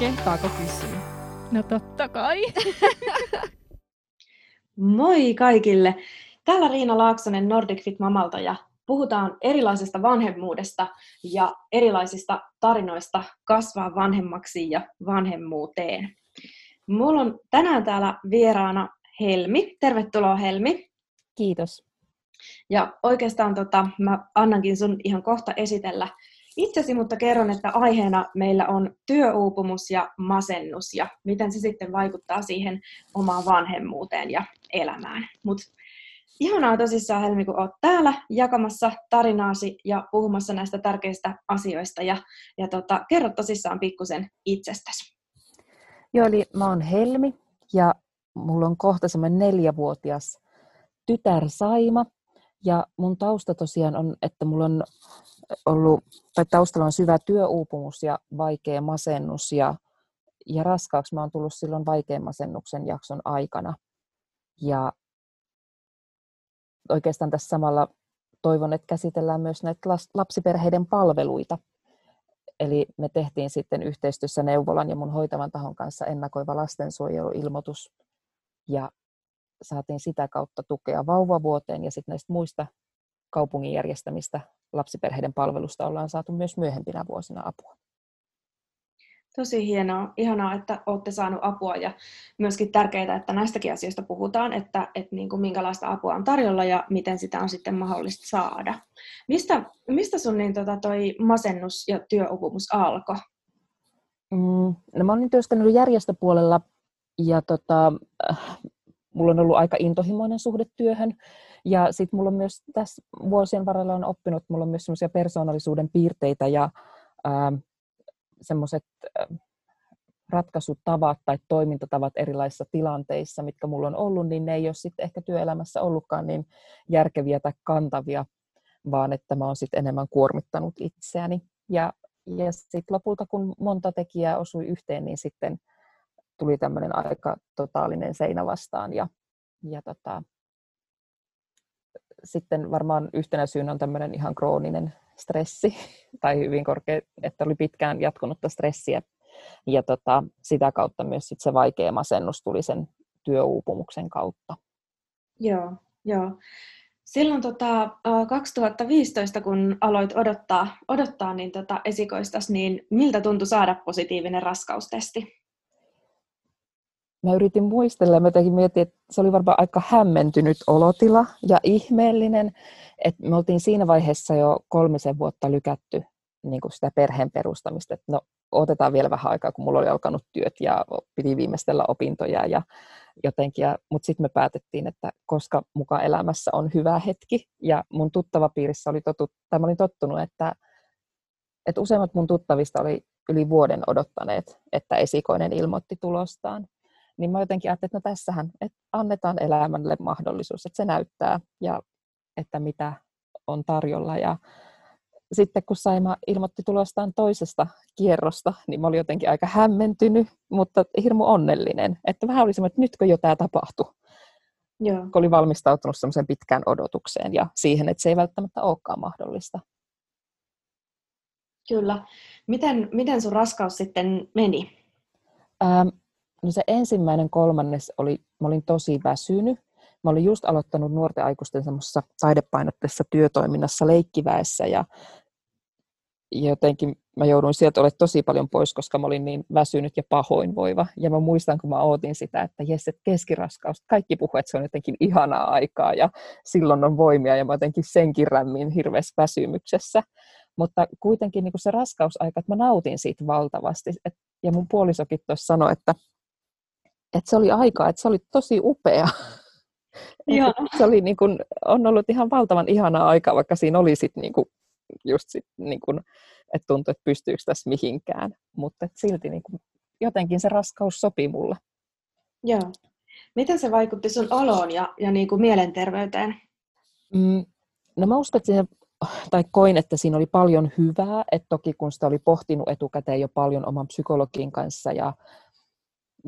Kehtaako kysyä? No totta kai. Moi kaikille! Täällä Riina Laaksonen Nordic Fit Mamalta ja puhutaan erilaisesta vanhemmuudesta ja erilaisista tarinoista kasvaa vanhemmaksi ja vanhemmuuteen. Mulla on tänään täällä vieraana Helmi. Tervetuloa Helmi. Kiitos. Ja oikeastaan tota, mä annankin sun ihan kohta esitellä itsesi, mutta kerron, että aiheena meillä on työuupumus ja masennus ja miten se sitten vaikuttaa siihen omaan vanhemmuuteen ja elämään. Mutta ihanaa tosissaan Helmi, kun oot täällä jakamassa tarinaasi ja puhumassa näistä tärkeistä asioista ja, ja tota, kerro tosissaan pikkusen itsestäsi. Joo, eli mä oon Helmi ja mulla on kohta semmoinen neljävuotias tytär Saima. Ja mun tausta tosiaan on, että mulla on ollut, tai taustalla on syvä työuupumus ja vaikea masennus ja, ja raskaaksi mä oon tullut silloin vaikean masennuksen jakson aikana. Ja oikeastaan tässä samalla toivon, että käsitellään myös näitä lapsiperheiden palveluita. Eli me tehtiin sitten yhteistyössä neuvolan ja mun hoitavan tahon kanssa ennakoiva lastensuojeluilmoitus ja saatiin sitä kautta tukea vauvavuoteen ja sitten näistä muista kaupungin järjestämistä lapsiperheiden palvelusta ollaan saatu myös myöhempinä vuosina apua. Tosi hienoa. Ihanaa, että olette saaneet apua ja myöskin tärkeää, että näistäkin asioista puhutaan, että, että niin kuin minkälaista apua on tarjolla ja miten sitä on sitten mahdollista saada. Mistä, mistä sun niin, tota, toi masennus ja työuupumus alkoi? Mm, no mä olen työskennellyt järjestöpuolella ja tota, äh, mulla on ollut aika intohimoinen suhde työhön. Ja sitten mulla on myös tässä vuosien varrella on oppinut, mulla on myös semmoisia persoonallisuuden piirteitä ja äh, semmoiset ratkaisutavat tai toimintatavat erilaisissa tilanteissa, mitkä mulla on ollut, niin ne ei ole sitten ehkä työelämässä ollutkaan niin järkeviä tai kantavia, vaan että mä oon sitten enemmän kuormittanut itseäni. Ja, ja sitten lopulta, kun monta tekijää osui yhteen, niin sitten tuli tämmöinen aika totaalinen seinä vastaan. Ja, ja tota, sitten varmaan yhtenä syynä on tämmöinen ihan krooninen stressi tai hyvin korkea, että oli pitkään jatkunutta stressiä ja tota, sitä kautta myös sit se vaikea masennus tuli sen työuupumuksen kautta. Joo, joo. Silloin tota, 2015, kun aloit odottaa, odottaa niin tota esikoistas, niin miltä tuntui saada positiivinen raskaustesti? Mä yritin muistella ja mä mietin, että se oli varmaan aika hämmentynyt olotila ja ihmeellinen, että me oltiin siinä vaiheessa jo kolmisen vuotta lykätty niin kuin sitä perheen perustamista, että no otetaan vielä vähän aikaa, kun mulla oli alkanut työt ja piti viimeistellä opintoja ja jotenkin, ja, mutta sitten me päätettiin, että koska mukaan elämässä on hyvä hetki, ja mun tuttava piirissä oli totut, tai mä olin tottunut, että, että useimmat mun tuttavista oli yli vuoden odottaneet, että esikoinen ilmoitti tulostaan. Niin mä jotenkin ajattelin, että no tässähän, että annetaan elämälle mahdollisuus, että se näyttää, ja että mitä on tarjolla. Ja sitten kun Saima ilmoitti tulostaan toisesta kierrosta, niin mä olin jotenkin aika hämmentynyt, mutta hirmu onnellinen. Että vähän oli semmoinen, että nytkö jo tämä tapahtui. Joo. Kun oli valmistautunut semmoiseen pitkään odotukseen ja siihen, että se ei välttämättä olekaan mahdollista. Kyllä. Miten, miten sun raskaus sitten meni? Ähm, no se ensimmäinen kolmannes oli, mä olin tosi väsynyt Mä olin just aloittanut nuorten aikuisten semmoisessa taidepainotteessa työtoiminnassa leikkiväessä ja jotenkin mä jouduin sieltä olemaan tosi paljon pois, koska mä olin niin väsynyt ja pahoinvoiva. Ja mä muistan, kun mä ootin sitä, että jes, että keskiraskaus, kaikki puhuvat, että se on jotenkin ihanaa aikaa ja silloin on voimia ja mä jotenkin senkin rämmin hirveässä väsymyksessä. Mutta kuitenkin niin se raskausaika, että mä nautin siitä valtavasti. Et, ja mun puolisokin tuossa sanoi, että, että se oli aika, että se oli tosi upea. se oli niin kuin, on ollut ihan valtavan ihanaa aikaa, vaikka siinä oli sit niin kuin, just sit niin kuin, että tuntui, että pystyykö tässä mihinkään. Mutta silti niin kuin, jotenkin se raskaus sopi mulle. Joo. Miten se vaikutti sun oloon ja, ja niin kuin mielenterveyteen? Mm, no mä uskon, että siihen, tai koin, että siinä oli paljon hyvää. Että toki kun sitä oli pohtinut etukäteen jo paljon oman psykologin kanssa ja,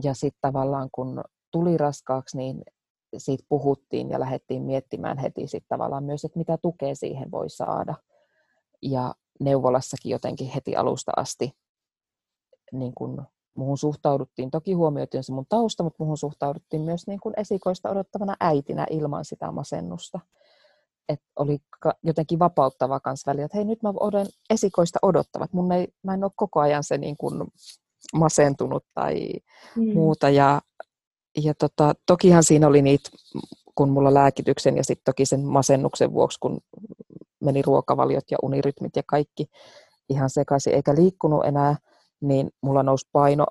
ja sitten tavallaan kun tuli raskaaksi, niin siitä puhuttiin ja lähdettiin miettimään heti sit tavallaan myös, että mitä tukea siihen voi saada. Ja neuvolassakin jotenkin heti alusta asti niin kun muhun suhtauduttiin, toki huomioitiin se mun tausta, mutta muhun suhtauduttiin myös niin kuin esikoista odottavana äitinä ilman sitä masennusta. Et oli jotenkin vapauttava kans välillä, että hei nyt mä olen esikoista odottavat, mun ei, mä en ole koko ajan se niin kuin masentunut tai mm. muuta. Ja, ja tota, tokihan siinä oli niitä, kun mulla lääkityksen ja sitten toki sen masennuksen vuoksi, kun meni ruokavaliot ja unirytmit ja kaikki ihan sekaisin, eikä liikkunut enää, niin mulla nousi paino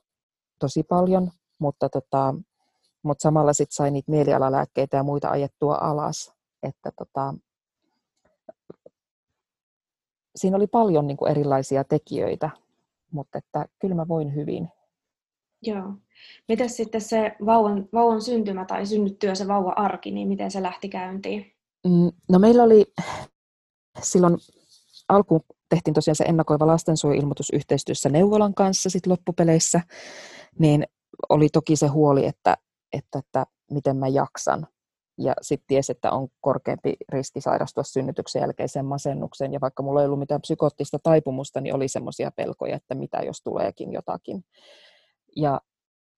tosi paljon, mutta, tota, mutta samalla sitten sai niitä mielialalääkkeitä ja muita ajettua alas. Että tota, siinä oli paljon niin kuin erilaisia tekijöitä, mutta että kyllä mä voin hyvin. Joo. Miten sitten se vauvan, vauvan syntymä tai synnyttyä se vauva arki, niin miten se lähti käyntiin? Mm, no meillä oli silloin alkuun tehtiin tosiaan se ennakoiva lastensuojelmoitus yhteistyössä neuvolan kanssa sit loppupeleissä, niin oli toki se huoli, että, että, että miten mä jaksan. Ja sitten tiesi, että on korkeampi riski sairastua synnytyksen jälkeiseen masennukseen. Ja vaikka mulla ei ollut mitään psykoottista taipumusta, niin oli semmoisia pelkoja, että mitä jos tuleekin jotakin. Ja,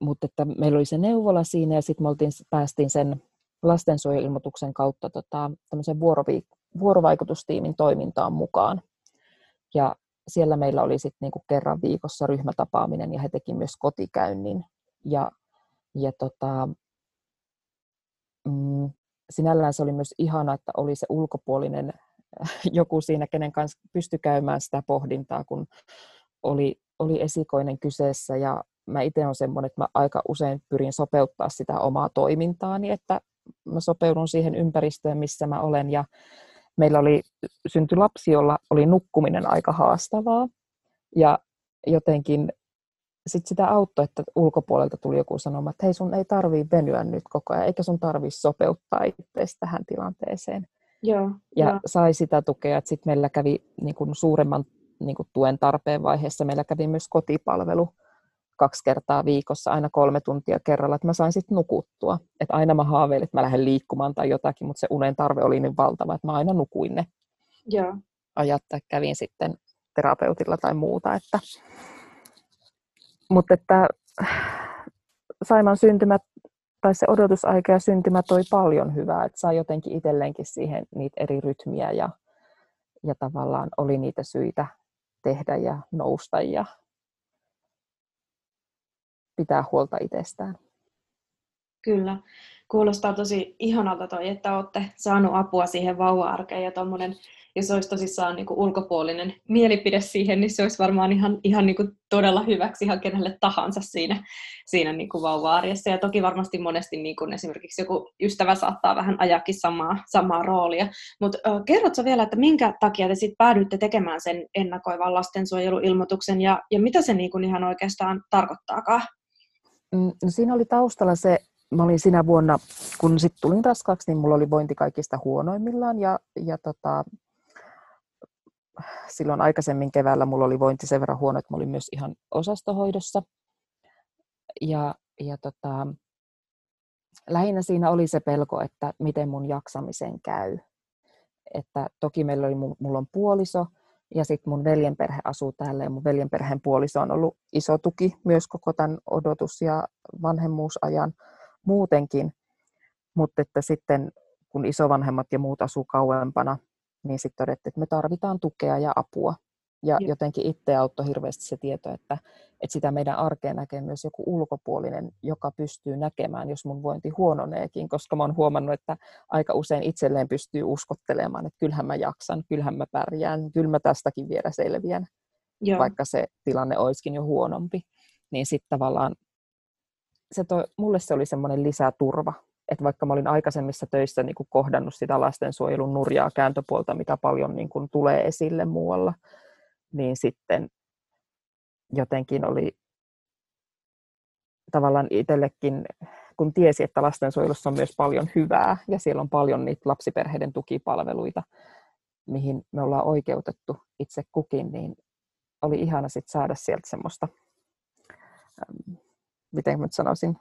mutta että meillä oli se neuvola siinä ja sitten me oltiin, päästiin sen lastensuojelmoituksen kautta tota, vuorovi- vuorovaikutustiimin toimintaan mukaan. Ja siellä meillä oli sitten niinku kerran viikossa ryhmätapaaminen ja he teki myös kotikäynnin. Ja, ja tota, mm, sinällään se oli myös ihana, että oli se ulkopuolinen joku siinä, kenen kanssa pystyi käymään sitä pohdintaa, kun oli, oli esikoinen kyseessä. Ja mä itse olen semmoinen, että mä aika usein pyrin sopeuttaa sitä omaa toimintaani, että mä sopeudun siihen ympäristöön, missä mä olen. Ja meillä oli synty lapsi, jolla oli nukkuminen aika haastavaa. Ja jotenkin sit sitä auttoi, että ulkopuolelta tuli joku sanoma, että hei sun ei tarvii venyä nyt koko ajan, eikä sun tarvii sopeuttaa itseäsi tähän tilanteeseen. Joo, ja jo. sai sitä tukea, että sitten meillä kävi niin kuin suuremman niin kuin tuen tarpeen vaiheessa, meillä kävi myös kotipalvelu kaksi kertaa viikossa, aina kolme tuntia kerralla, että mä sain sitten nukuttua. Että aina mä haaveilin, että mä lähden liikkumaan tai jotakin, mutta se unen tarve oli niin valtava, että mä aina nukuin ne Joo. ajat, kävin sitten terapeutilla tai muuta. Että... Mutta että Saiman syntymät tai se odotusaika ja syntymä toi paljon hyvää, että sai jotenkin itselleenkin siihen niitä eri rytmiä ja, ja tavallaan oli niitä syitä tehdä ja nousta ja pitää huolta itsestään. Kyllä. Kuulostaa tosi ihanalta toi, että olette saanut apua siihen vauva-arkeen ja tommonen, jos olisi tosissaan niin kuin ulkopuolinen mielipide siihen, niin se olisi varmaan ihan, ihan niin kuin todella hyväksi ihan kenelle tahansa siinä, siinä niin kuin vauva-arjessa. Ja toki varmasti monesti niin kuin esimerkiksi joku ystävä saattaa vähän ajakin samaa, samaa roolia. Mutta äh, kerrotko vielä, että minkä takia te sitten päädyitte tekemään sen ennakoivan lastensuojeluilmoituksen ja, ja mitä se niin kuin ihan oikeastaan tarkoittaakaan? Mm, no siinä oli taustalla se, mä olin sinä vuonna, kun sitten tulin raskaaksi, niin mulla oli vointi kaikista huonoimmillaan ja, ja tota, silloin aikaisemmin keväällä mulla oli vointi sen verran huono, että mä olin myös ihan osastohoidossa. Ja, ja tota, lähinnä siinä oli se pelko, että miten mun jaksamisen käy. Että toki meillä oli, mulla on puoliso, ja sitten mun veljenperhe asuu täällä ja mun veljenperheen puoliso on ollut iso tuki myös koko tämän odotus- ja vanhemmuusajan muutenkin. Mutta että sitten kun isovanhemmat ja muut asuu kauempana, niin sitten todettiin, että me tarvitaan tukea ja apua. Ja Jep. jotenkin itse auttoi hirveästi se tieto, että, että sitä meidän arkeen näkee myös joku ulkopuolinen, joka pystyy näkemään, jos mun vointi huononeekin, koska mä oon huomannut, että aika usein itselleen pystyy uskottelemaan, että kyllähän mä jaksan, kyllähän mä pärjään, kyllä mä tästäkin vielä selviän, Joo. vaikka se tilanne olisikin jo huonompi. Niin sitten tavallaan se toi, mulle se oli semmoinen lisäturva, että vaikka mä olin aikaisemmissa töissä niin kuin kohdannut sitä lastensuojelun nurjaa kääntöpuolta, mitä paljon niin kuin tulee esille muualla, niin sitten jotenkin oli tavallaan itsellekin, kun tiesi, että lastensuojelussa on myös paljon hyvää ja siellä on paljon niitä lapsiperheiden tukipalveluita, mihin me ollaan oikeutettu itse kukin, niin oli ihana sit saada sieltä semmoista, miten mä nyt sanoisin,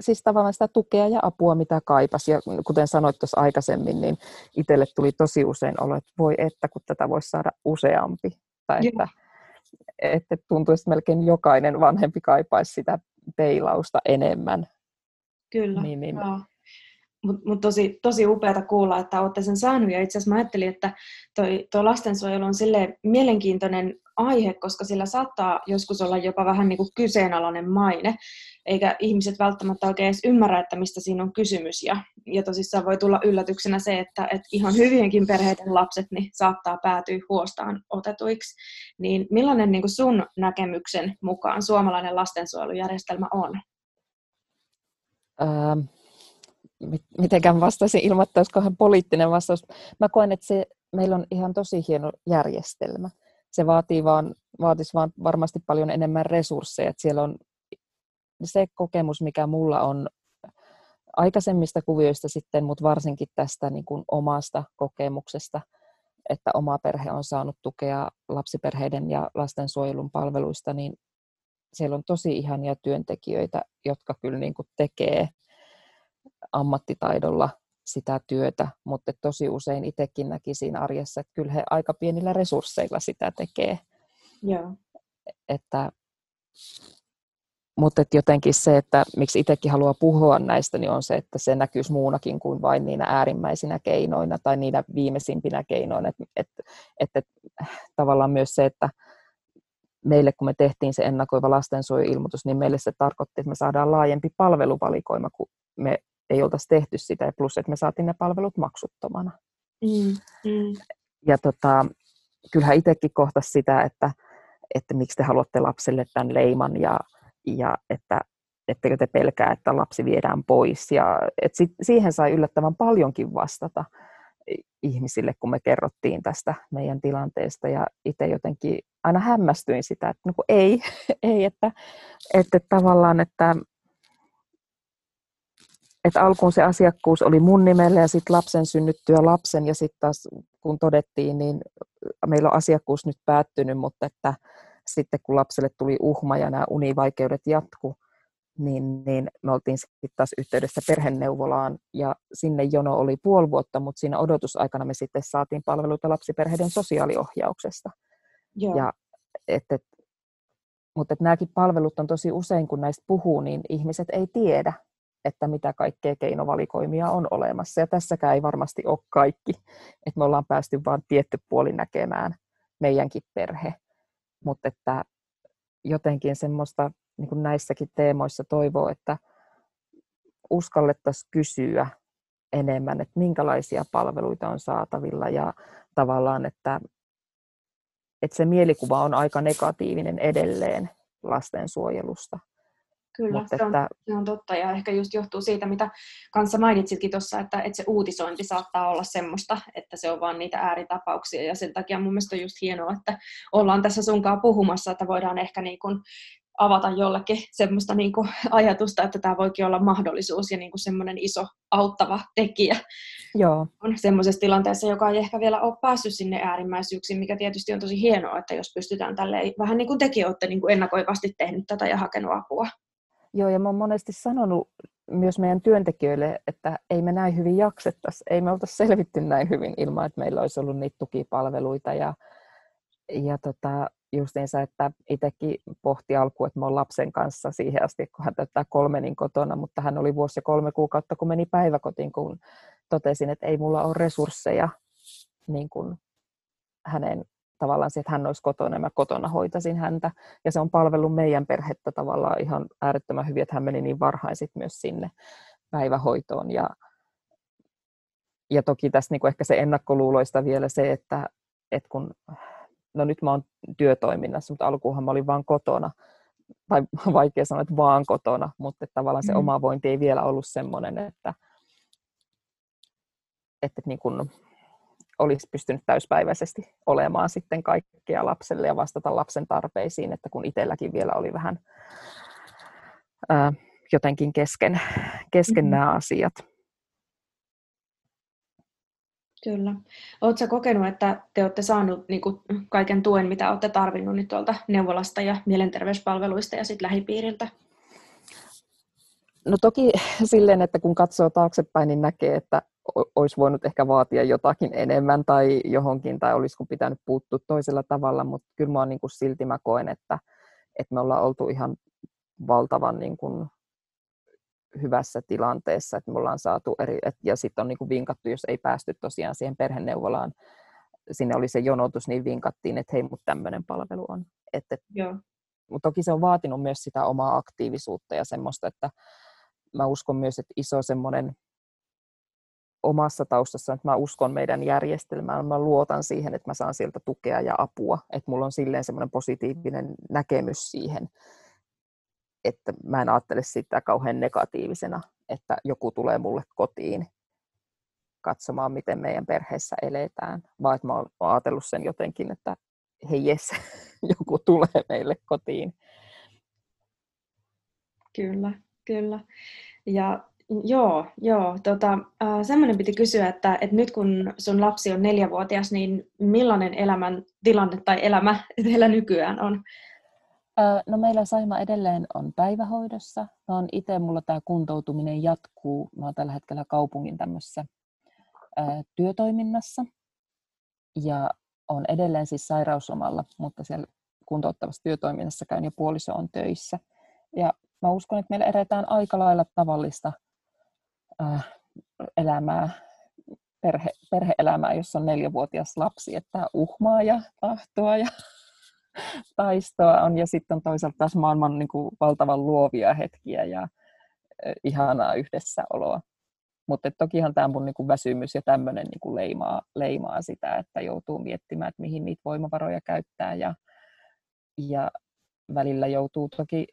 siis tavallaan sitä tukea ja apua, mitä kaipasi. Ja kuten sanoit tuossa aikaisemmin, niin itselle tuli tosi usein olo, että voi että, kun tätä voisi saada useampi. Tai että, että tuntuisi että melkein jokainen vanhempi kaipaisi sitä peilausta enemmän. Kyllä, niin, niin. Mutta mut tosi, tosi upeata kuulla, että olette sen saanut. Ja itse asiassa mä ajattelin, että toi, toi lastensuojelu on sille mielenkiintoinen aihe, koska sillä saattaa joskus olla jopa vähän niin kuin kyseenalainen maine, eikä ihmiset välttämättä oikein edes ymmärrä, että mistä siinä on kysymys. Ja, ja tosissaan voi tulla yllätyksenä se, että, että ihan hyvienkin perheiden lapset niin saattaa päätyä huostaan otetuiksi. Niin millainen niin kuin sun näkemyksen mukaan suomalainen lastensuojelujärjestelmä on? Ähm, mitenkään että olisikohan poliittinen vastaus. Mä koen, että se, meillä on ihan tosi hieno järjestelmä. Se vaatii vaan, vaatisi vaan varmasti paljon enemmän resursseja. Että siellä on se kokemus, mikä mulla on aikaisemmista kuvioista sitten, mutta varsinkin tästä niin kuin omasta kokemuksesta, että oma perhe on saanut tukea lapsiperheiden ja lastensuojelun palveluista, niin siellä on tosi ihania työntekijöitä, jotka kyllä niin kuin tekee ammattitaidolla sitä työtä, mutta tosi usein itsekin näki siinä arjessa, että kyllä he aika pienillä resursseilla sitä tekee. Joo. Että, mutta että jotenkin se, että miksi itsekin haluaa puhua näistä, niin on se, että se näkyisi muunakin kuin vain niinä äärimmäisinä keinoina tai niinä viimeisimpinä keinoina. Että, että, että tavallaan myös se, että meille kun me tehtiin se ennakoiva lastensuojeluilmoitus, niin meille se tarkoitti, että me saadaan laajempi palveluvalikoima, kun me ei oltaisi tehty sitä, ja plus että me saatiin ne palvelut maksuttomana. Mm, mm. Ja tota, kyllähän itsekin kohtasi sitä, että, että miksi te haluatte lapselle tämän leiman, ja, ja että ettekö te pelkää, että lapsi viedään pois. Ja, et sit, siihen sai yllättävän paljonkin vastata ihmisille, kun me kerrottiin tästä meidän tilanteesta. Ja itse jotenkin aina hämmästyin sitä, että no ei, ei että, että tavallaan, että että alkuun se asiakkuus oli mun nimellä ja sitten lapsen synnyttyä lapsen ja sitten taas kun todettiin, niin meillä on asiakkuus nyt päättynyt, mutta että sitten kun lapselle tuli uhma ja nämä univaikeudet jatku, niin, niin me oltiin sitten taas yhteydessä perheneuvolaan ja sinne jono oli puoli vuotta, mutta siinä odotusaikana me sitten saatiin palveluita lapsiperheiden sosiaaliohjauksesta. Joo. Ja, et, et, mutta et nämäkin palvelut on tosi usein, kun näistä puhuu, niin ihmiset ei tiedä, että mitä kaikkea keinovalikoimia on olemassa. Ja tässäkään ei varmasti ole kaikki, että me ollaan päästy vain tietty puoli näkemään meidänkin perhe. Mutta että jotenkin semmoista niin kuin näissäkin teemoissa toivoo, että uskallettaisiin kysyä enemmän, että minkälaisia palveluita on saatavilla ja tavallaan, että, että se mielikuva on aika negatiivinen edelleen lastensuojelusta. Kyllä, se, on, että... se on totta ja ehkä just johtuu siitä, mitä kanssa mainitsitkin tuossa, että, että se uutisointi saattaa olla semmoista, että se on vaan niitä ääritapauksia ja sen takia mun mielestä on just hienoa, että ollaan tässä sunkaan puhumassa, että voidaan ehkä niin kuin avata jollekin semmoista niin kuin ajatusta, että tämä voikin olla mahdollisuus ja niin kuin semmoinen iso auttava tekijä Joo. on semmoisessa tilanteessa, joka ei ehkä vielä ole päässyt sinne äärimmäisyyksiin, mikä tietysti on tosi hienoa, että jos pystytään tälleen, vähän niin kuin tekin olette niin kuin ennakoivasti tehnyt tätä ja hakenut apua. Joo, ja mä oon monesti sanonut myös meidän työntekijöille, että ei me näin hyvin jaksettaisi, ei me oltaisi selvitty näin hyvin ilman, että meillä olisi ollut niitä tukipalveluita. Ja, ja tota, justiinsa, että itsekin pohti alkuun, että mä oon lapsen kanssa siihen asti, kun hän täyttää kolme niin kotona, mutta hän oli vuosi ja kolme kuukautta, kun meni päiväkotiin, kun totesin, että ei mulla ole resursseja niin kuin hänen tavallaan se, että hän olisi kotona ja mä kotona hoitasin häntä. Ja se on palvellut meidän perhettä tavallaan ihan äärettömän hyvin, että hän meni niin varhain sit myös sinne päivähoitoon. Ja, ja toki tässä niin kuin ehkä se ennakkoluuloista vielä se, että, että kun, no nyt mä oon työtoiminnassa, mutta alkuunhan mä olin vaan kotona, tai vaikea sanoa, että vaan kotona, mutta että tavallaan se mm. oma vointi ei vielä ollut semmoinen, että, että niin kuin, olisi pystynyt täyspäiväisesti olemaan sitten kaikkea lapselle ja vastata lapsen tarpeisiin, että kun itselläkin vielä oli vähän ää, jotenkin kesken, kesken mm-hmm. nämä asiat. Kyllä. Oletko kokenut, että te olette saaneet niin kuin, kaiken tuen, mitä olette tarvinnut nyt tuolta neuvolasta ja mielenterveyspalveluista ja sitten lähipiiriltä? No toki silleen, että kun katsoo taaksepäin, niin näkee, että olisi voinut ehkä vaatia jotakin enemmän tai johonkin, tai olisiko pitänyt puuttua toisella tavalla, mutta kyllä mä niin kuin silti mä koen, että, että me ollaan oltu ihan valtavan niin kuin hyvässä tilanteessa, että me ollaan saatu eri, et, ja sitten on niin kuin vinkattu, jos ei päästy tosiaan siihen perheneuvolaan, sinne oli se jonotus, niin vinkattiin, että hei, mutta tämmöinen palvelu on. Et, et, Joo. Mutta toki se on vaatinut myös sitä omaa aktiivisuutta ja semmoista, että mä uskon myös, että iso semmoinen omassa taustassa, että mä uskon meidän järjestelmään, mä luotan siihen, että mä saan sieltä tukea ja apua, että mulla on silleen semmoinen positiivinen näkemys siihen, että mä en ajattele sitä kauhean negatiivisena, että joku tulee mulle kotiin katsomaan, miten meidän perheessä eletään, vaan että mä oon ajatellut sen jotenkin, että hei jes, joku tulee meille kotiin. Kyllä, kyllä. Ja joo, joo tota, äh, semmoinen piti kysyä, että, että nyt kun sun lapsi on neljävuotias, niin millainen elämän tilanne tai elämä teillä nykyään on? No meillä Saima edelleen on päivähoidossa. Mä oon itse, mulla tämä kuntoutuminen jatkuu. Mä oon tällä hetkellä kaupungin tämmöisessä työtoiminnassa. Ja on edelleen siis sairauslomalla, mutta siellä kuntouttavassa työtoiminnassa käyn ja puoliso on töissä. Ja mä uskon, että meillä eletään aika lailla tavallista äh, elämää, perhe, perhe-elämää, jossa on neljävuotias lapsi, että uhmaa ja tahtoa ja taistoa on, ja sitten on toisaalta taas maailman niin kuin, valtavan luovia hetkiä ja ihanaa yhdessäoloa. Mutta tokihan tämä mun niinku väsymys ja tämmöinen niinku leimaa, leimaa sitä, että joutuu miettimään, että mihin niitä voimavaroja käyttää ja, ja välillä joutuu toki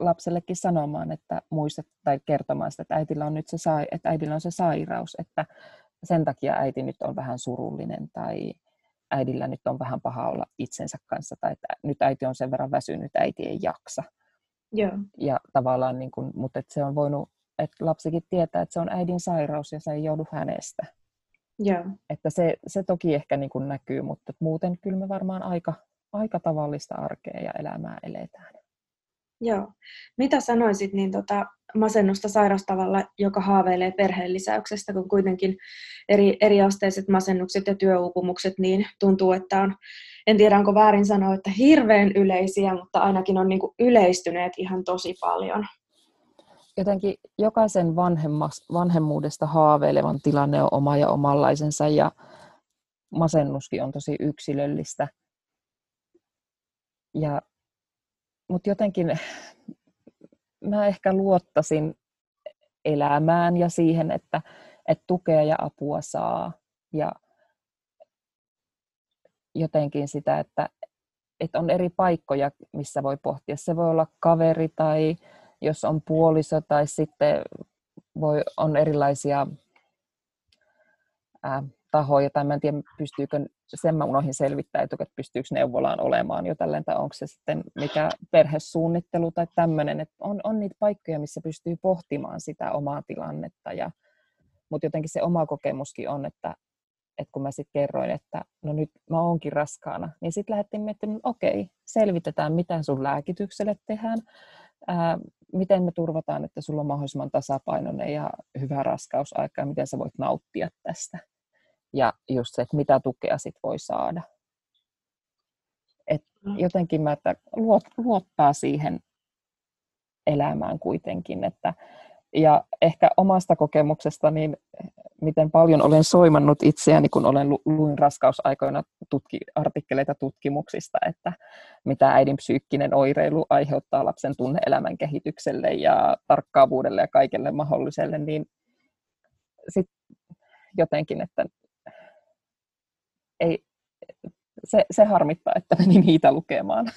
lapsellekin sanomaan, että muistat tai kertomaan sitä, että äidillä on nyt se, että äidillä on se sairaus, että sen takia äiti nyt on vähän surullinen tai äidillä nyt on vähän paha olla itsensä kanssa tai että nyt äiti on sen verran väsynyt, äiti ei jaksa. Joo. Ja tavallaan, niin kuin, mutta että se on voinut että lapsikin tietää, että se on äidin sairaus ja se ei joudu hänestä. Joo. Että se, se toki ehkä niin kuin näkyy, mutta muuten kyllä me varmaan aika, aika tavallista arkea ja elämää eletään. Joo. Mitä sanoisit niin tota, masennusta sairastavalla, joka haaveilee perheen lisäyksestä, kun kuitenkin eri, eriasteiset masennukset ja työuupumukset, niin tuntuu, että on, en tiedä onko väärin sanoa, että hirveän yleisiä, mutta ainakin on niin kuin yleistyneet ihan tosi paljon jotenkin jokaisen vanhemmuudesta haaveilevan tilanne on oma ja omanlaisensa ja masennuskin on tosi yksilöllistä. Ja, mutta jotenkin mä ehkä luottasin elämään ja siihen, että, että tukea ja apua saa. Ja jotenkin sitä, että, että on eri paikkoja, missä voi pohtia. Se voi olla kaveri tai jos on puoliso tai sitten voi, on erilaisia ää, tahoja, tai mä en tiedä, pystyykö, sen mä unohdin selvittää että pystyykö neuvolaan olemaan jo tälleen, tai onko se sitten mikä perhesuunnittelu tai tämmöinen, että on, on niitä paikkoja, missä pystyy pohtimaan sitä omaa tilannetta, ja, mutta jotenkin se oma kokemuskin on, että, että kun mä sitten kerroin, että no nyt mä oonkin raskaana, niin sitten lähdettiin miettimään, että okei, selvitetään, mitä sun lääkitykselle tehdään, ää, miten me turvataan, että sulla on mahdollisimman tasapainoinen ja hyvä raskausaika ja miten sä voit nauttia tästä. Ja just se, että mitä tukea sit voi saada. Et mm. jotenkin mä, että luottaa siihen elämään kuitenkin. Että, ja ehkä omasta kokemuksesta, niin miten paljon olen soimannut itseäni, kun olen lu- luin raskausaikoina tutki- artikkeleita tutkimuksista, että mitä äidin psyykkinen oireilu aiheuttaa lapsen tunneelämän kehitykselle ja tarkkaavuudelle ja kaikelle mahdolliselle, niin sit jotenkin, että ei, se, se harmittaa, että meni niitä lukemaan.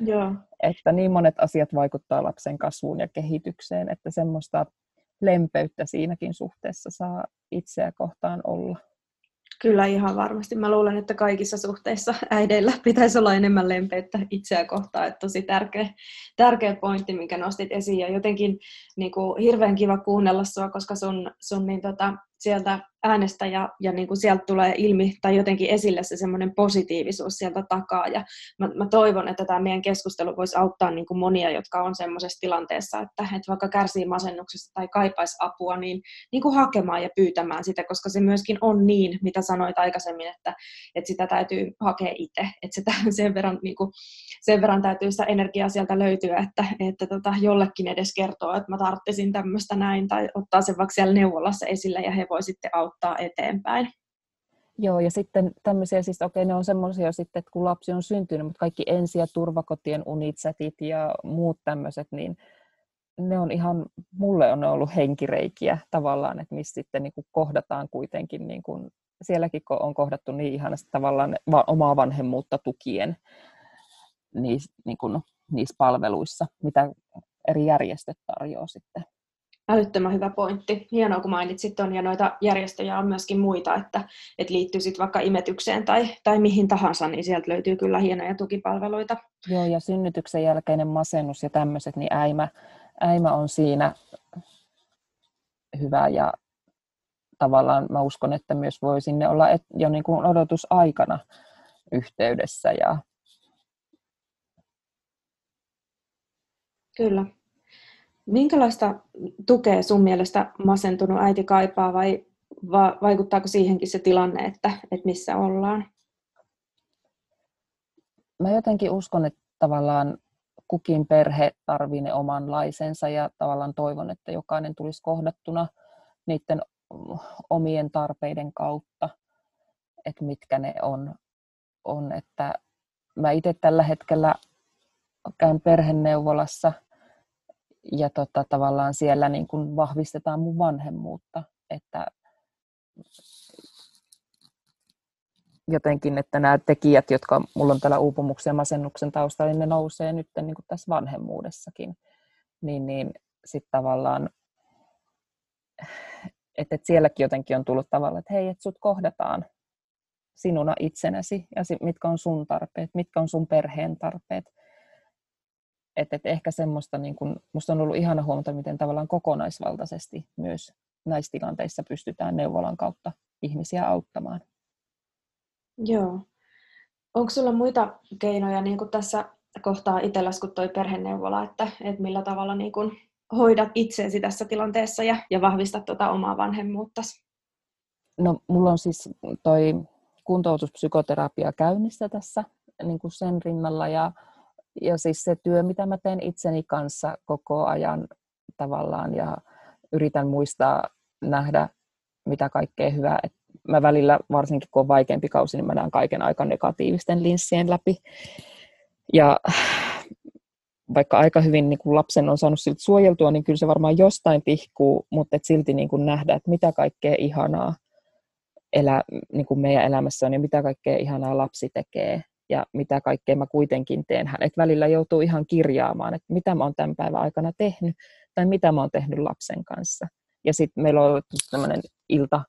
Joo. Että niin monet asiat vaikuttaa lapsen kasvuun ja kehitykseen, että semmoista lempeyttä siinäkin suhteessa saa itseä kohtaan olla. Kyllä ihan varmasti. Mä luulen, että kaikissa suhteissa äideillä pitäisi olla enemmän lempeyttä itseä kohtaan. Että tosi tärkeä, tärkeä pointti, minkä nostit esiin. Ja jotenkin niin kuin, hirveän kiva kuunnella sua, koska sun, sun niin, tota, sieltä äänestä ja, ja niin kuin sieltä tulee ilmi tai jotenkin esille se semmoinen positiivisuus sieltä takaa. Ja mä, mä toivon, että tämä meidän keskustelu voisi auttaa niin kuin monia, jotka on semmoisessa tilanteessa, että, että vaikka kärsii masennuksesta tai kaipaisi apua, niin, niin kuin hakemaan ja pyytämään sitä, koska se myöskin on niin, mitä sanoit aikaisemmin, että, että sitä täytyy hakea itse, että sitä sen verran, niin kuin, sen verran täytyy sitä energiaa sieltä löytyä, että, että tota, jollekin edes kertoo, että mä tarttisin tämmöistä näin, tai ottaa sen vaikka siellä neuvolassa esille, ja he voi sitten auttaa eteenpäin. Joo, ja sitten tämmöisiä, siis okei, ne on semmoisia sitten, että kun lapsi on syntynyt, mutta kaikki ensi- ja turvakotien unitsetit ja muut tämmöiset, niin ne on ihan, mulle on ollut henkireikiä tavallaan, että missä sitten niin kuin kohdataan kuitenkin, niin kuin, sielläkin kun on kohdattu niin ihanasti tavallaan va- omaa vanhemmuutta tukien niissä, niin kuin, niissä palveluissa, mitä eri järjestöt tarjoaa sitten älyttömän hyvä pointti. Hienoa, kun mainitsit tuon, ja noita järjestöjä on myöskin muita, että, että liittyy sitten vaikka imetykseen tai, tai mihin tahansa, niin sieltä löytyy kyllä hienoja tukipalveluita. Joo, ja synnytyksen jälkeinen masennus ja tämmöiset, niin äimä, äimä on siinä hyvä, ja tavallaan mä uskon, että myös voi sinne olla jo niin kuin odotusaikana yhteydessä. Ja... Kyllä. Minkälaista tukea sun mielestä masentunut äiti kaipaa vai va- vaikuttaako siihenkin se tilanne, että, että missä ollaan? Mä jotenkin uskon, että tavallaan kukin perhe tarvii ne omanlaisensa ja tavallaan toivon, että jokainen tulisi kohdattuna niiden omien tarpeiden kautta, että mitkä ne on. on että mä itse tällä hetkellä käyn perheneuvolassa – ja tota, tavallaan siellä niin kuin vahvistetaan mun vanhemmuutta, että jotenkin, että nämä tekijät, jotka mulla on täällä uupumuksen ja masennuksen taustalla, niin ne nousee nyt niin kuin tässä vanhemmuudessakin. Niin, niin sitten tavallaan, että, että sielläkin jotenkin on tullut tavallaan, että hei, että sut kohdataan sinuna itsenäsi ja mitkä on sun tarpeet, mitkä on sun perheen tarpeet että, että ehkä semmoista, niin kun, musta on ollut ihana huomata, miten tavallaan kokonaisvaltaisesti myös näissä tilanteissa pystytään neuvolan kautta ihmisiä auttamaan. Joo. Onko sulla muita keinoja niin kuin tässä kohtaa itselläsi, kun toi perheneuvola, että, että millä tavalla niin kuin hoidat itseesi tässä tilanteessa ja, ja vahvistat tuota omaa vanhemmuutta? No, mulla on siis toi kuntoutuspsykoterapia käynnissä tässä niin kuin sen rinnalla ja ja siis se työ, mitä mä teen itseni kanssa koko ajan tavallaan ja yritän muistaa nähdä, mitä kaikkea hyvää. Et mä välillä, varsinkin kun on vaikeampi kausi, niin mä näen kaiken aika negatiivisten linssien läpi. Ja vaikka aika hyvin niin kun lapsen on saanut siltä suojeltua, niin kyllä se varmaan jostain tihkuu, mutta et silti niin kun nähdä, että mitä kaikkea ihanaa elä, niin kuin meidän elämässä on ja mitä kaikkea ihanaa lapsi tekee ja mitä kaikkea mä kuitenkin teen. Hänet välillä joutuu ihan kirjaamaan, että mitä mä oon tämän päivän aikana tehnyt tai mitä mä oon tehnyt lapsen kanssa. Ja sitten meillä on tämmöinen ilta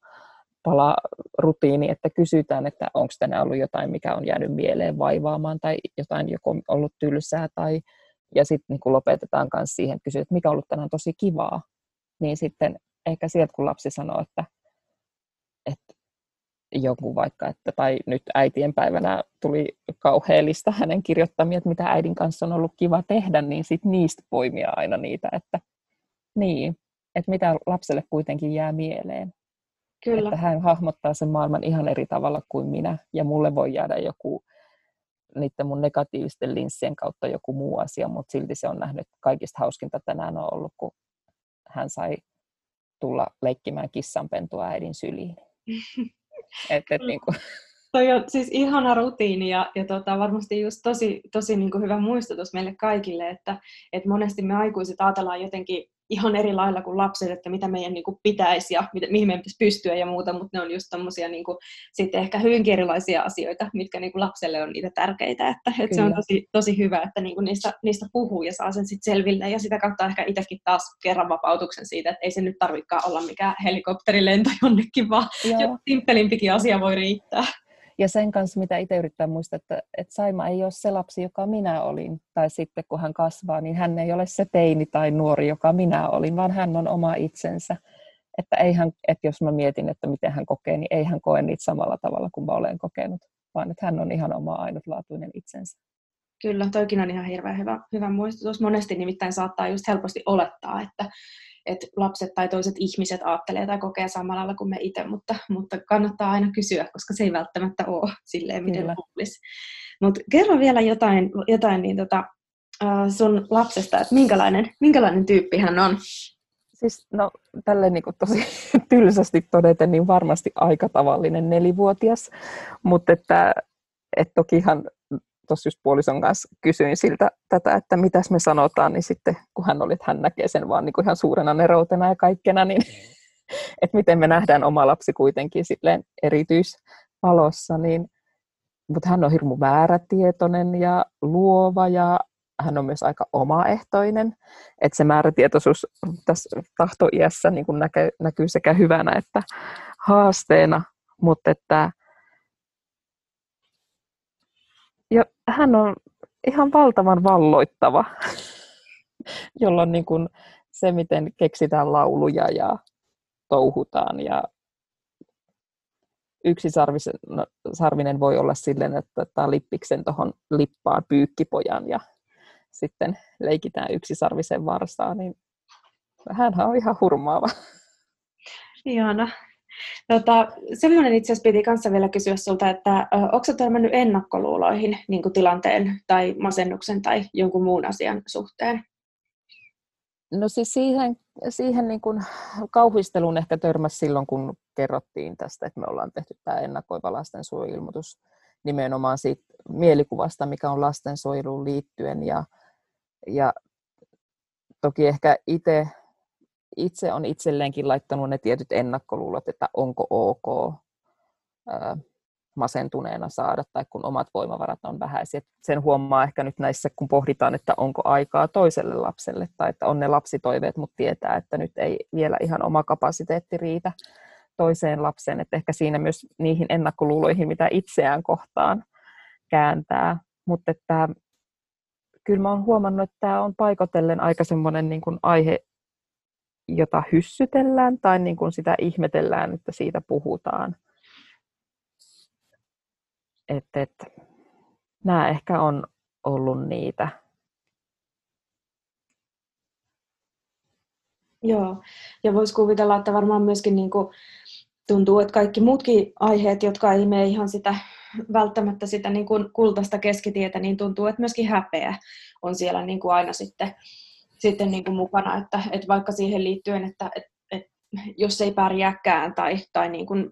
pala rutiini, että kysytään, että onko tänään ollut jotain, mikä on jäänyt mieleen vaivaamaan tai jotain, joko ollut tylsää tai ja sitten niin lopetetaan myös siihen, että kysyy, että mikä on ollut tänään tosi kivaa, niin sitten ehkä sieltä kun lapsi sanoo, että joku vaikka, että tai nyt äitien päivänä tuli kauheellista hänen kirjoittamia, että mitä äidin kanssa on ollut kiva tehdä, niin sit niistä poimia aina niitä, että niin, että mitä lapselle kuitenkin jää mieleen. Kyllä. Että hän hahmottaa sen maailman ihan eri tavalla kuin minä, ja mulle voi jäädä joku niiden mun negatiivisten linssien kautta joku muu asia, mutta silti se on nähnyt kaikista hauskinta tänään on ollut, kun hän sai tulla leikkimään kissanpentua äidin syliin. Et, et, niin kuin. Toi on siis ihana rutiini ja, ja tota, varmasti just tosi, tosi niin kuin hyvä muistutus meille kaikille, että, että monesti me aikuiset ajatellaan jotenkin ihan eri lailla kuin lapset, että mitä meidän niin kuin pitäisi ja mitä, mihin meidän pitäisi pystyä ja muuta, mutta ne on just tommosia niin kuin, sitten ehkä hyvinkin erilaisia asioita, mitkä niin kuin lapselle on niitä tärkeitä, että, että se on tosi, tosi hyvä, että niin kuin niistä, niistä puhuu ja saa sen sitten selville ja sitä kautta ehkä itsekin taas kerran vapautuksen siitä, että ei se nyt tarvikaan olla mikään helikopterilento jonnekin, vaan jo simppelimpikin asia voi riittää. Ja sen kanssa, mitä itse yrittää muistaa, että, että Saima ei ole se lapsi, joka minä olin. Tai sitten kun hän kasvaa, niin hän ei ole se teini tai nuori, joka minä olin, vaan hän on oma itsensä. Että, eihän, että jos mä mietin, että miten hän kokee, niin ei hän koe niitä samalla tavalla kuin mä olen kokenut, vaan että hän on ihan oma ainutlaatuinen itsensä. Kyllä, toikin on ihan hirveän hyvä, hyvä muistutus. Monesti nimittäin saattaa just helposti olettaa, että, että lapset tai toiset ihmiset ajattelee tai kokee samalla lailla kuin me itse, mutta, mutta kannattaa aina kysyä, koska se ei välttämättä ole silleen, miten luulisi. Mutta kerro vielä jotain, jotain niin tota, sun lapsesta, että minkälainen, minkälainen tyyppi hän on? Siis no tälle niin tosi tylsästi todeten, niin varmasti aika tavallinen nelivuotias, mutta että, että tokihan tuossa just puolison kanssa kysyin siltä tätä, että mitäs me sanotaan, niin sitten kun hän oli, että hän näkee sen vaan niin kuin ihan suurena neroutena ja kaikkena, niin että miten me nähdään oma lapsi kuitenkin silleen erityisvalossa, niin mutta hän on hirmu määrätietoinen ja luova ja hän on myös aika omaehtoinen. Että se määrätietoisuus tässä tahtoiässä niin näkyy, näkyy sekä hyvänä että haasteena, mutta että ja hän on ihan valtavan valloittava, jolloin niin kuin se, miten keksitään lauluja ja touhutaan ja yksi no, sarvinen voi olla silleen, että ottaa lippiksen tuohon lippaan pyykkipojan ja sitten leikitään yksisarvisen varsaa, niin hän on ihan hurmaava. Ihana. Tota, semmoinen itse asiassa piti kanssa vielä kysyä sulta, että onko törmännyt ennakkoluuloihin niin tilanteen tai masennuksen tai jonkun muun asian suhteen? No siis siihen, siihen niin kuin kauhisteluun ehkä törmäsi silloin, kun kerrottiin tästä, että me ollaan tehty tämä ennakoiva lastensuojeluilmoitus nimenomaan siitä mielikuvasta, mikä on lastensuojeluun liittyen. Ja, ja toki ehkä itse, itse on itselleenkin laittanut ne tietyt ennakkoluulot, että onko ok masentuneena saada tai kun omat voimavarat on vähäisiä. Sen huomaa ehkä nyt näissä, kun pohditaan, että onko aikaa toiselle lapselle tai että on ne lapsitoiveet, mutta tietää, että nyt ei vielä ihan oma kapasiteetti riitä toiseen lapseen. Että ehkä siinä myös niihin ennakkoluuloihin, mitä itseään kohtaan kääntää. Mutta että kyllä mä oon huomannut, että tämä on paikotellen aika semmoinen niin aihe, jota hyssytellään tai niin kuin sitä ihmetellään, että siitä puhutaan – että, että nämä ehkä on ollut niitä. Joo, ja voisi kuvitella, että varmaan myöskin niin kuin tuntuu, että kaikki muutkin aiheet, jotka ei mene ihan sitä välttämättä sitä niin kuin kultaista keskitietä, niin tuntuu, että myöskin häpeä on siellä niin kuin aina sitten, sitten niin kuin mukana, että, että vaikka siihen liittyen, että, että, että jos ei pärjääkään tai, tai niin kuin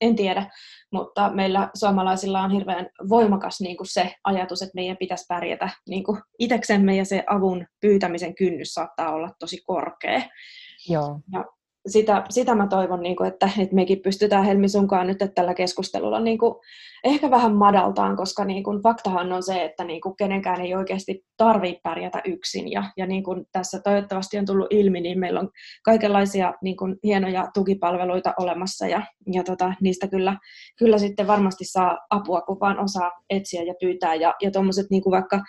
en tiedä, mutta meillä suomalaisilla on hirveän voimakas niin kuin se ajatus, että meidän pitäisi pärjätä niin kuin iteksemme ja se avun pyytämisen kynnys saattaa olla tosi korkea. Joo. Ja sitä, sitä mä toivon, niin kuin, että, että mekin pystytään Helmi sunkaan nyt että tällä keskustelulla niin kuin, ehkä vähän madaltaan, koska niin kuin, faktahan on se, että niin kuin, kenenkään ei oikeasti tarvitse pärjätä yksin. Ja, ja niin kuin tässä toivottavasti on tullut ilmi, niin meillä on kaikenlaisia niin kuin, hienoja tukipalveluita olemassa ja, ja tota, niistä kyllä, kyllä sitten varmasti saa apua, kun vaan osaa etsiä ja pyytää. Ja, ja tuommoiset niin vaikka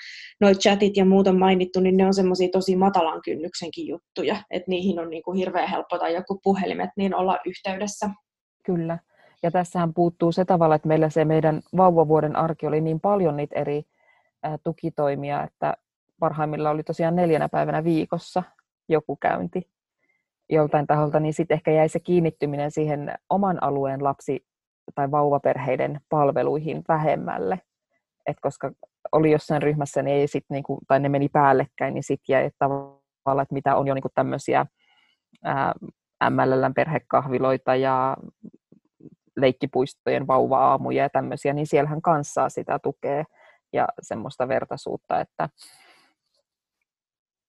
noit chatit ja muut on mainittu, niin ne on semmoisia tosi matalan kynnyksenkin juttuja, että niihin on niin kuin, hirveän helppo tai joku puhelimet, niin olla yhteydessä. Kyllä. Ja tässähän puuttuu se tavalla, että meillä se meidän vauvavuoden arki oli niin paljon niitä eri tukitoimia, että parhaimmilla oli tosiaan neljänä päivänä viikossa joku käynti joltain taholta, niin sitten ehkä jäi se kiinnittyminen siihen oman alueen lapsi- tai vauvaperheiden palveluihin vähemmälle. Et koska oli jossain ryhmässä, niin ei sit niinku, tai ne meni päällekkäin, niin sitten jäi tavallaan, että mitä on jo niinku tämmöisiä MLLn perhekahviloita ja leikkipuistojen vauva-aamuja ja tämmöisiä, niin siellähän kanssa sitä tukee ja semmoista vertaisuutta, että,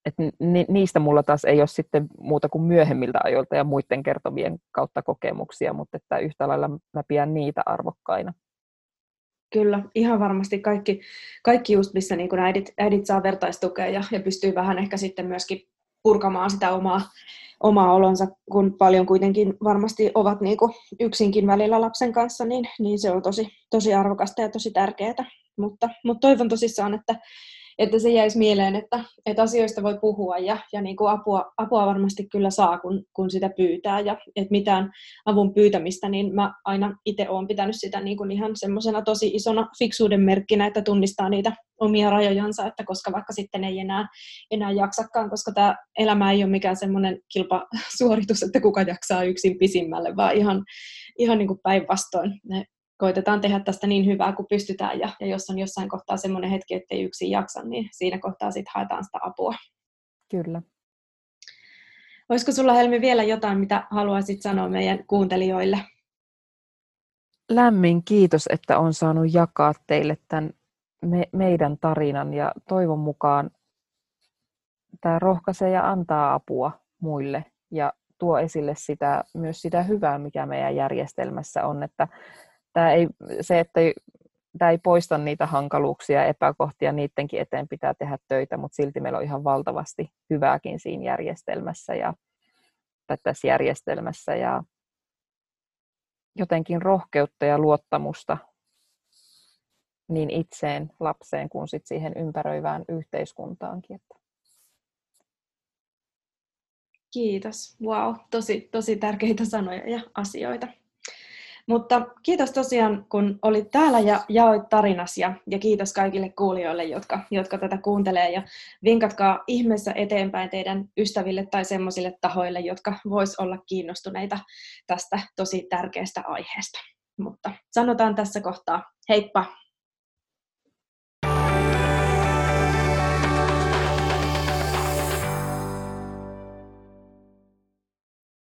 että niistä mulla taas ei ole sitten muuta kuin myöhemmiltä ajoilta ja muiden kertovien kautta kokemuksia, mutta että yhtä lailla mä pidän niitä arvokkaina. Kyllä, ihan varmasti kaikki, kaikki just missä niin äidit, äidit saa vertaistukea ja, ja pystyy vähän ehkä sitten myöskin purkamaan sitä omaa, omaa olonsa, kun paljon kuitenkin varmasti ovat niin kuin yksinkin välillä lapsen kanssa, niin, niin se on tosi, tosi arvokasta ja tosi tärkeää. Mutta, mutta toivon tosissaan, että, että se jäisi mieleen, että, että asioista voi puhua ja, ja niin kuin apua, apua varmasti kyllä saa, kun, kun sitä pyytää ja että mitään avun pyytämistä, niin mä aina itse olen pitänyt sitä niin kuin ihan semmoisena tosi isona fiksuuden merkkinä, että tunnistaa niitä omia rajojansa, että koska vaikka sitten ei enää, enää jaksakaan, koska tämä elämä ei ole mikään semmoinen kilpasuoritus, että kuka jaksaa yksin pisimmälle, vaan ihan, ihan niin kuin päinvastoin. Me koitetaan tehdä tästä niin hyvää kuin pystytään ja, ja jos on jossain kohtaa semmoinen hetki, että ei yksin jaksa, niin siinä kohtaa sitten haetaan sitä apua. Kyllä. Olisiko sulla Helmi vielä jotain, mitä haluaisit sanoa meidän kuuntelijoille? Lämmin kiitos, että on saanut jakaa teille tämän me, meidän tarinan ja toivon mukaan tämä rohkaisee ja antaa apua muille ja tuo esille sitä, myös sitä hyvää, mikä meidän järjestelmässä on, että tämä ei, se, että tämä ei poista niitä hankaluuksia ja epäkohtia, niidenkin eteen pitää tehdä töitä, mutta silti meillä on ihan valtavasti hyvääkin siinä järjestelmässä ja tässä järjestelmässä ja jotenkin rohkeutta ja luottamusta niin itseen, lapseen kuin sit siihen ympäröivään yhteiskuntaankin. Kiitos. Wow, tosi, tosi tärkeitä sanoja ja asioita. Mutta kiitos tosiaan, kun olit täällä ja jaoit tarinas ja, ja kiitos kaikille kuulijoille, jotka, jotka tätä kuuntelee ja vinkatkaa ihmeessä eteenpäin teidän ystäville tai semmoisille tahoille, jotka vois olla kiinnostuneita tästä tosi tärkeästä aiheesta. Mutta sanotaan tässä kohtaa heippa!